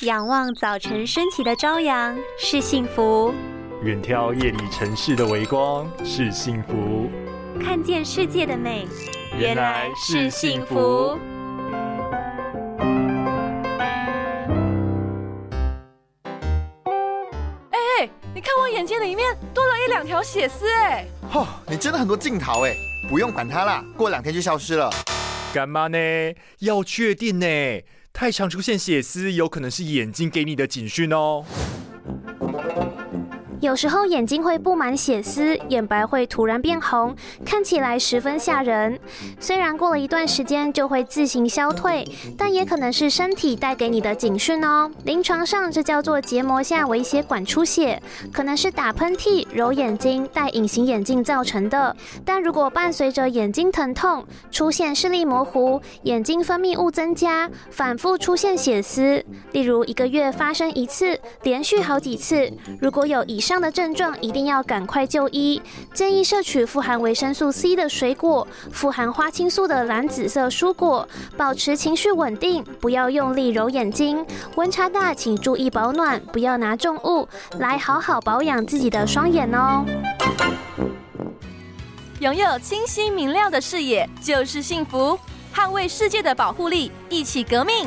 仰望早晨升起的朝阳是幸福，远眺夜里城市的微光是幸福，看见世界的美原来是幸福。哎，你看我眼睛里面多了一两条血丝哎！哦，你真的很多镜头哎，不用管它啦，过两天就消失了。干嘛呢？要确定呢？太常出现血丝，有可能是眼睛给你的警讯哦。有时候眼睛会布满血丝，眼白会突然变红，看起来十分吓人。虽然过了一段时间就会自行消退，但也可能是身体带给你的警讯哦。临床上这叫做结膜下微血管出血，可能是打喷嚏、揉眼睛、戴隐形眼镜造成的。但如果伴随着眼睛疼痛、出现视力模糊、眼睛分泌物增加、反复出现血丝，例如一个月发生一次、连续好几次，如果有以上。这样的症状一定要赶快就医，建议摄取富含维生素 C 的水果，富含花青素的蓝紫色蔬果，保持情绪稳定，不要用力揉眼睛。温差大，请注意保暖，不要拿重物，来好好保养自己的双眼哦。拥有清晰明亮的视野就是幸福，捍卫世界的保护力，一起革命。